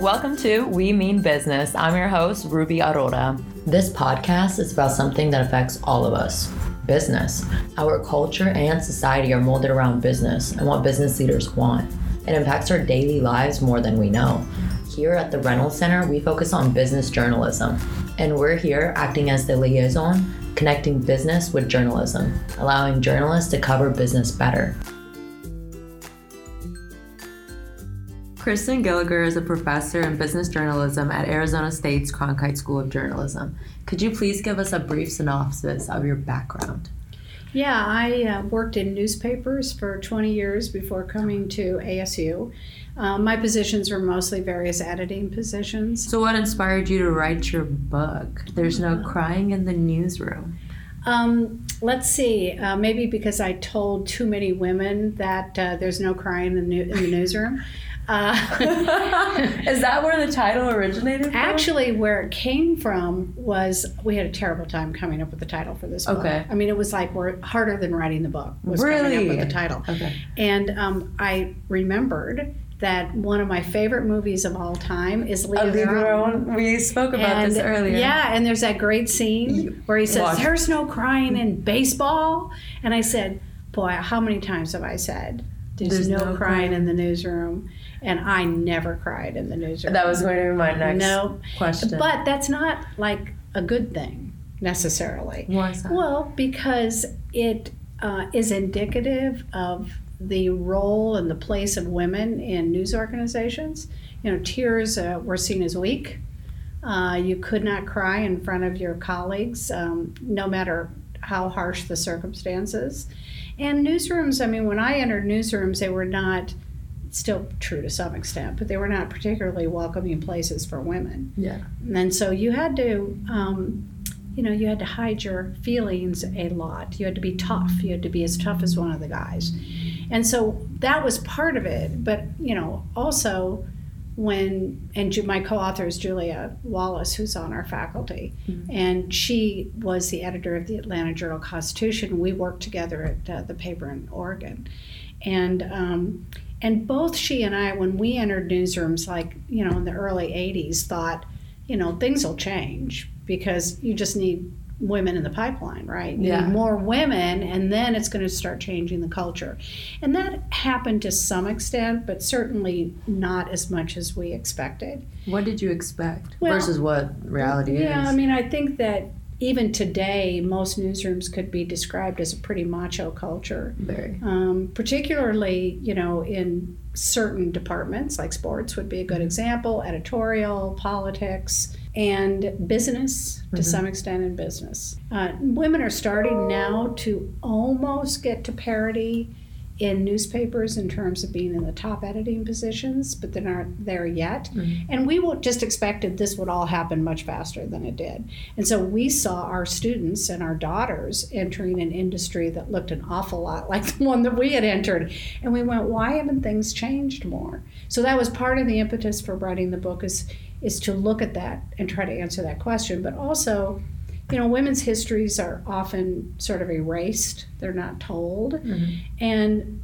Welcome to We Mean Business. I'm your host, Ruby Aurora. This podcast is about something that affects all of us business. Our culture and society are molded around business and what business leaders want. It impacts our daily lives more than we know. Here at the Reynolds Center, we focus on business journalism, and we're here acting as the liaison, connecting business with journalism, allowing journalists to cover business better. Kristin Gilger is a professor in business journalism at Arizona State's Cronkite School of Journalism. Could you please give us a brief synopsis of your background? Yeah, I uh, worked in newspapers for 20 years before coming to ASU. Um, my positions were mostly various editing positions. So, what inspired you to write your book? There's no crying in the newsroom. Um, let's see. Uh, maybe because I told too many women that uh, there's no crying in the, new- in the newsroom. Uh, Is that where the title originated from? Actually, where it came from was we had a terrible time coming up with the title for this book. Okay. I mean, it was like we're harder than writing the book was coming up Really? with the title. Okay. And um, I remembered that one of my favorite movies of all time is Leave, A Their Own. Own. We spoke about And, this earlier. Yeah, and there's that great scene where he says, Watch. "There's no crying in baseball," and I said, "Boy, how many times have I said there's, There's no, no crying. in the newsroom?" And I never cried in the newsroom. That was going to be my next no, question. but that's not like a good thing necessarily. Why is that? Well, because it uh, is indicative of the role and the place of women in news organizations. You know, tears uh, were seen as weak. Uh, you could not cry in front of your colleagues, um, no matter how harsh the circumstances. And newsrooms, I mean, when I entered newsrooms, they were not, still true to some extent, but they were not particularly welcoming places for women. yeah. And so you had to, um, you know, you had to hide your feelings a lot. You had to be tough. You had to be as tough as one of the guys. And so that was part of it. But, you know, also when, and my co author is Julia Wallace, who's on our faculty, and she was the editor of the Atlanta Journal Constitution. We worked together at uh, the paper in Oregon. And, um, and both she and I, when we entered newsrooms, like, you know, in the early 80s, thought, you know, things will change because you just need women in the pipeline, right? You Yeah. need more women, and then it's going to start changing the culture. And that happened to some extent, but certainly not as much as we expected. What did you expect Well, versus what reality Yeah, is? Yeah, I mean, I think that even today, most newsrooms could be described as a pretty macho culture. Very. um, particularly you know in certain departments like sports would be a good example editorial politics and business to some extent in business. Uh, women are starting now to almost get to parity in newspapers in terms of being in the top editing positions but they're not there yet mm-hmm. and we just expected this would all happen much faster than it did and so we saw our students and our daughters entering an industry that looked an awful lot like the one that we had entered. And we went, why haven't things changed more? So that was part of the impetus for writing the book is is to look at that and try to answer that question. But also, you know, women's histories are often sort of erased. They're not told. Mm-hmm. And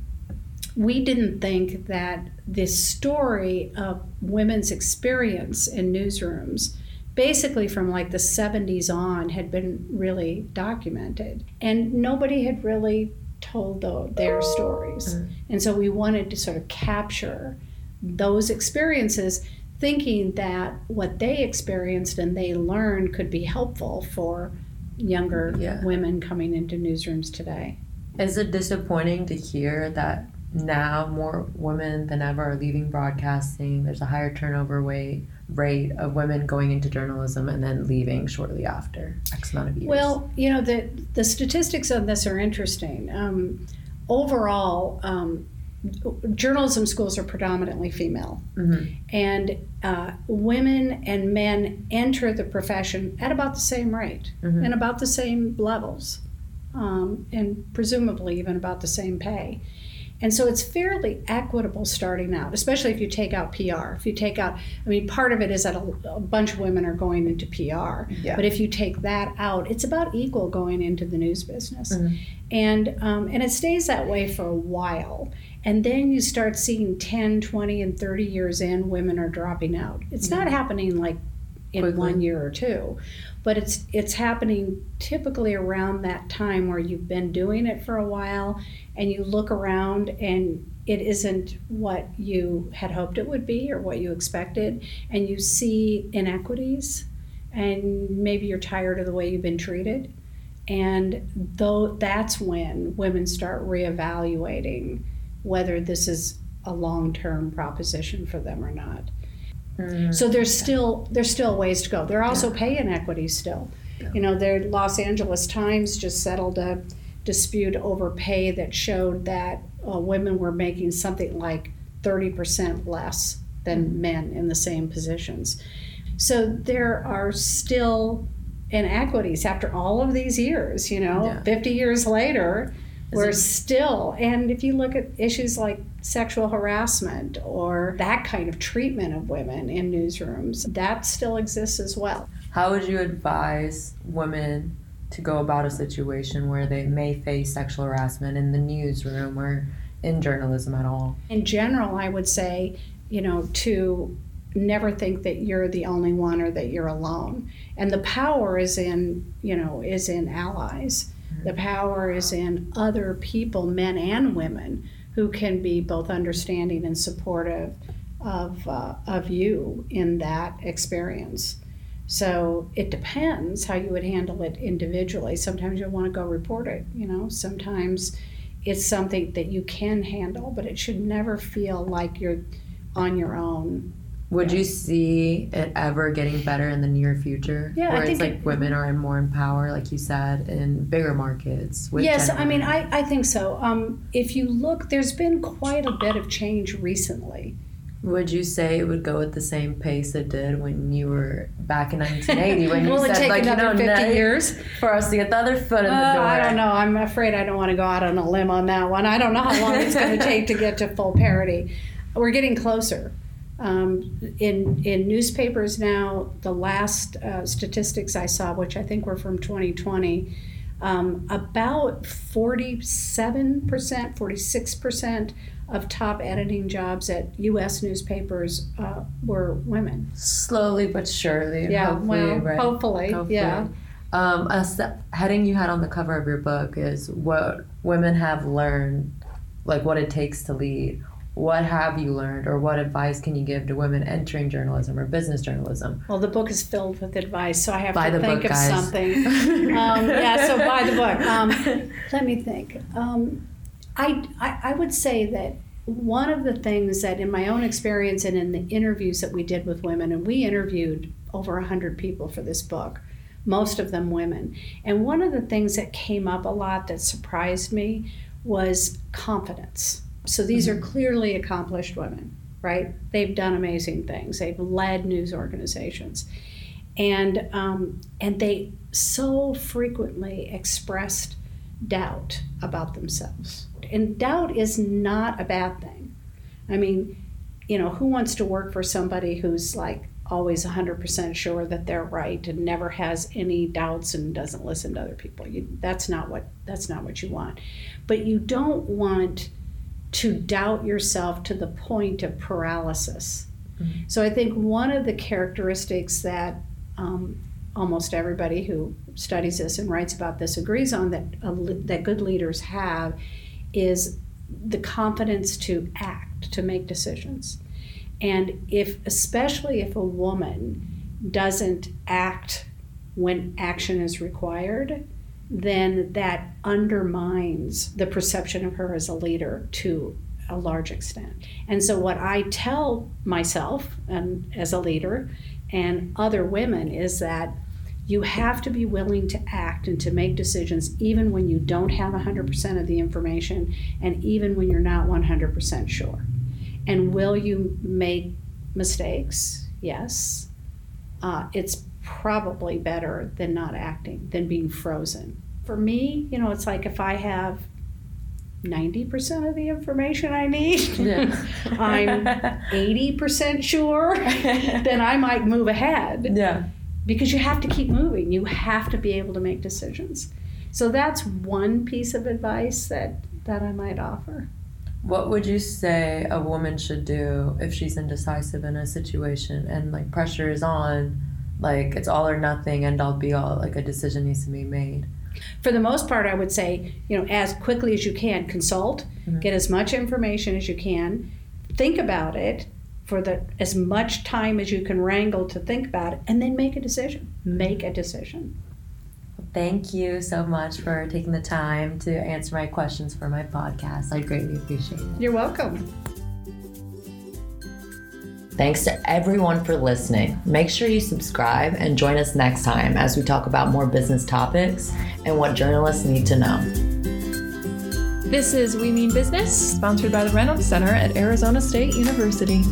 we didn't think that this story of women's experience in newsrooms basically from like the 70s on had been really documented and nobody had really told tho- their stories mm. and so we wanted to sort of capture those experiences thinking that what they experienced and they learned could be helpful for younger Yeah. women coming into newsrooms today Is it disappointing to hear that now more women than ever are leaving broadcasting? There's a higher turnover rate rate of women going into journalism and then leaving shortly after X amount of years. Well, you know, the, the statistics on this are interesting. Um, overall, um, journalism schools are predominantly female, Mhm. and uh, women and men enter the profession at about the same rate Mhm. and about the same levels, um, and presumably even about the same pay. And so it's fairly equitable starting out, especially if you take out PR. If you take out, I mean, part of it is that a, a bunch of women are going into PR. Yeah. But if you take that out, it's about equal going into the news business. Mhm. And, um, and it stays that way for a while. And then you start seeing 10, 20, and 30 years in, women are dropping out. It's not happening like in Quickly. one year or two, but it's it's happening typically around that time where you've been doing it for a while and you look around and it isn't what you had hoped it would be or what you expected and you see inequities and maybe you're tired of the way you've been treated and though that's when women start reevaluating whether this is a long-term proposition for them or not Mm. so there's still there's still ways to go. There are also pay inequities still. Yeah. You know, the Los Angeles Times just settled a dispute over pay that showed that uh, women were making something like 30% less than men in the same positions. So there are still inequities after all of these years, you know, Yeah. 50 years later, we're still, and if you look at issues like sexual harassment or that kind of treatment of women in newsrooms, that still exists as well. How would you advise women to go about a situation where they may face sexual harassment in the newsroom or in journalism at all? In general, I would say, you know, to never think that you're the only one or that you're alone. And the power is in, you know, is in allies. The power is in other people, men and women, who can be both understanding and supportive of, uh, of you in that experience. So it depends how you would handle it individually. Sometimes you'll want to go report it, you know, sometimes it's something that you can handle, but it should never feel like you're on your own. Would you see it ever getting better in the near future? Yeah, I it's think like it- women are in more in power, like you said, in bigger markets. yes, I mean. I, I think so. Um, if you look, there's been quite a bit of change recently. Would you say it would go at the same pace it did when you were back in 1980 when you said like you know 50 years? for us to get the other foot in the Uh, door? I don't know. I'm afraid I don't want to go out on a limb on that one. I don't know how long it's going to take to get to full parity. We're getting closer. Um, in in newspapers now, the last uh, statistics I saw, which I think were from 2020, um, about 47 percent, 46 percent of top editing jobs at U.S. newspapers uh, were women. Slowly but surely. Yeah, hopefully, well, right? hopefully, Hopefully. yeah. Um, a st- heading you had on the cover of your book is what women have learned, like what it takes to lead. What have you learned, or what advice can you give to women entering journalism or business journalism? Well, the book is filled with advice, so I have Buy to the think book, of guys. something. um, yeah, so buy the book. Um, let me think. Um, I, I I would say that one of the things that, in my own experience and in the interviews that we did with women, and we interviewed over hundred people for this book, most of them women, and one of the things that came up a lot that surprised me was confidence. So these are clearly accomplished women, right? They've done amazing things. They've led news organizations, and um, and they so frequently expressed doubt about themselves. And doubt is not a bad thing. I mean, you know, who wants to work for somebody who's like always 100% sure that they're right and never has any doubts and doesn't listen to other people? You, that's not what that's not what you want. But you don't want to doubt yourself to the point of paralysis. So I think one of the characteristics that um, almost everybody who studies this and writes about this agrees on that uh, that good leaders have is the confidence to act, to make decisions. And if especially if a woman doesn't act when action is required, then that undermines the perception of her as a leader to a large extent. And so, what I tell myself and as a leader and other women is that you have to be willing to act and to make decisions even when you don't have 100% of the information and even when you're not 100% sure. And will you make mistakes? Yes. Uh, it's probably better than not acting, than being frozen. For me, you know, it's like if I have 90% of the information I need, Yeah. I'm 80% sure, then I might move ahead yeah. because you have to keep moving. You have to be able to make decisions. So that's one piece of advice that, that I might offer. What would you say a woman should do if she's indecisive in a situation and like pressure is on, like it's all or nothing, end all be all, like a decision needs to be made? For the most part, I would say, you know, as quickly as you can, consult, Mhm. get as much information as you can, think about it for the as much time as you can wrangle to think about it, and then make a decision. Make a decision. Thank you so much for taking the time to answer my questions for my podcast. I greatly appreciate it. You're welcome. Thanks to everyone for listening. Make sure you subscribe and join us next time as we talk about more business topics and what journalists need to know. This is We Mean Business, sponsored by the Reynolds Center at Arizona State University.